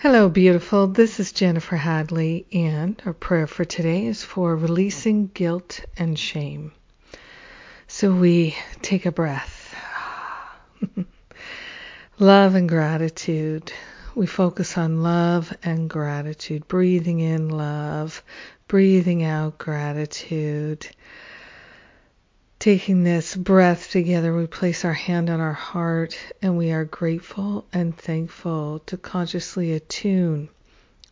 Hello, beautiful. This is Jennifer Hadley, and our prayer for today is for releasing guilt and shame. So we take a breath. love and gratitude. We focus on love and gratitude, breathing in love, breathing out gratitude. Taking this breath together, we place our hand on our heart and we are grateful and thankful to consciously attune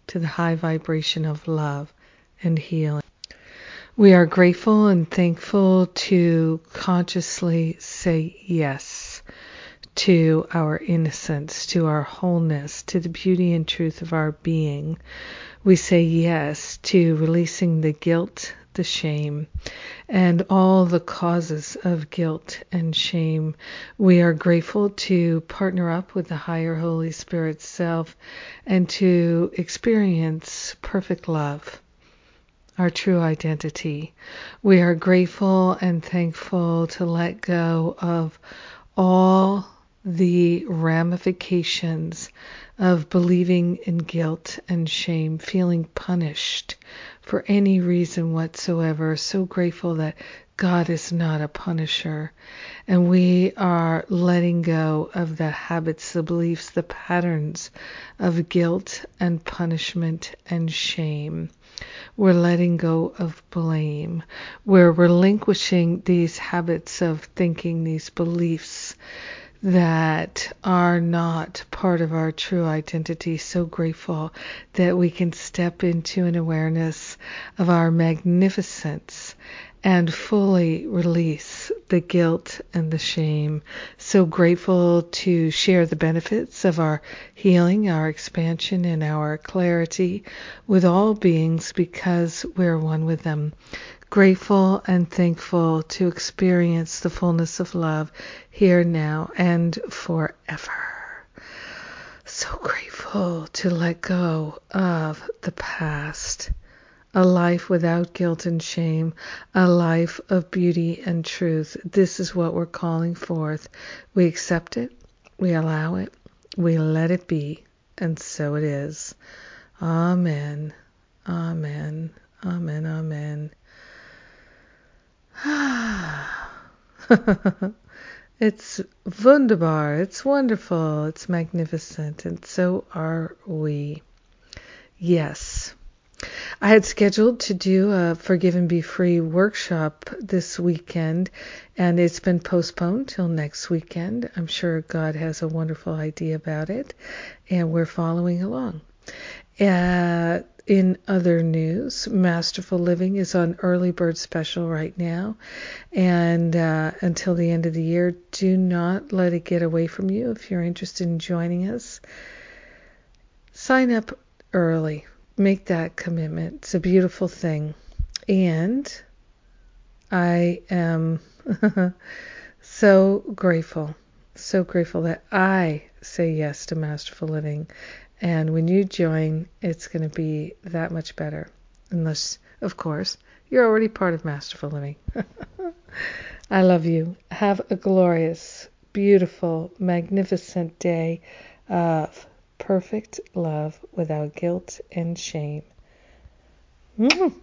to the high vibration of love and healing. We are grateful and thankful to consciously say yes to our innocence, to our wholeness, to the beauty and truth of our being. We say yes to releasing the guilt, the shame, and all the causes of guilt and shame. We are grateful to partner up with the higher Holy Spirit self and to experience perfect love. Our true identity. We are grateful and thankful to let go of all the ramifications of believing in guilt and shame, feeling punished for any reason whatsoever. So grateful that God is not a punisher. And we are letting go of the habits, the beliefs, the patterns of guilt and punishment and shame. We're letting go of blame. We're relinquishing these habits of thinking, these beliefs that are not part of our true identity. So grateful that we can step into an awareness of our magnificence and fully release the guilt and the shame. So grateful to share the benefits of our healing, our expansion, and our clarity with all beings because we're one with them grateful and thankful to experience the fullness of love here, now, and forever. So grateful to let go of the past. A life without guilt and shame, a life of beauty and truth. This is what we're calling forth. We accept it, we allow it, we let it be, and so it is. Amen. Amen. Amen. Amen. it's wunderbar, it's wonderful, it's magnificent, and so are we. Yes. I had scheduled to do a Forgive and Be Free workshop this weekend, and it's been postponed till next weekend. I'm sure God has a wonderful idea about it, and we're following along. Uh, in other news, Masterful Living is on early bird special right now, and uh, until the end of the year, do not let it get away from you. If you're interested in joining us, sign up early. Make that commitment. It's a beautiful thing, and I am so grateful, so grateful that I say yes to Masterful Living and when you join, it's going to be that much better. Unless, of course, you're already part of Masterful Living. I love you. Have a glorious, beautiful, magnificent day of perfect love without guilt and shame. Mm-hmm.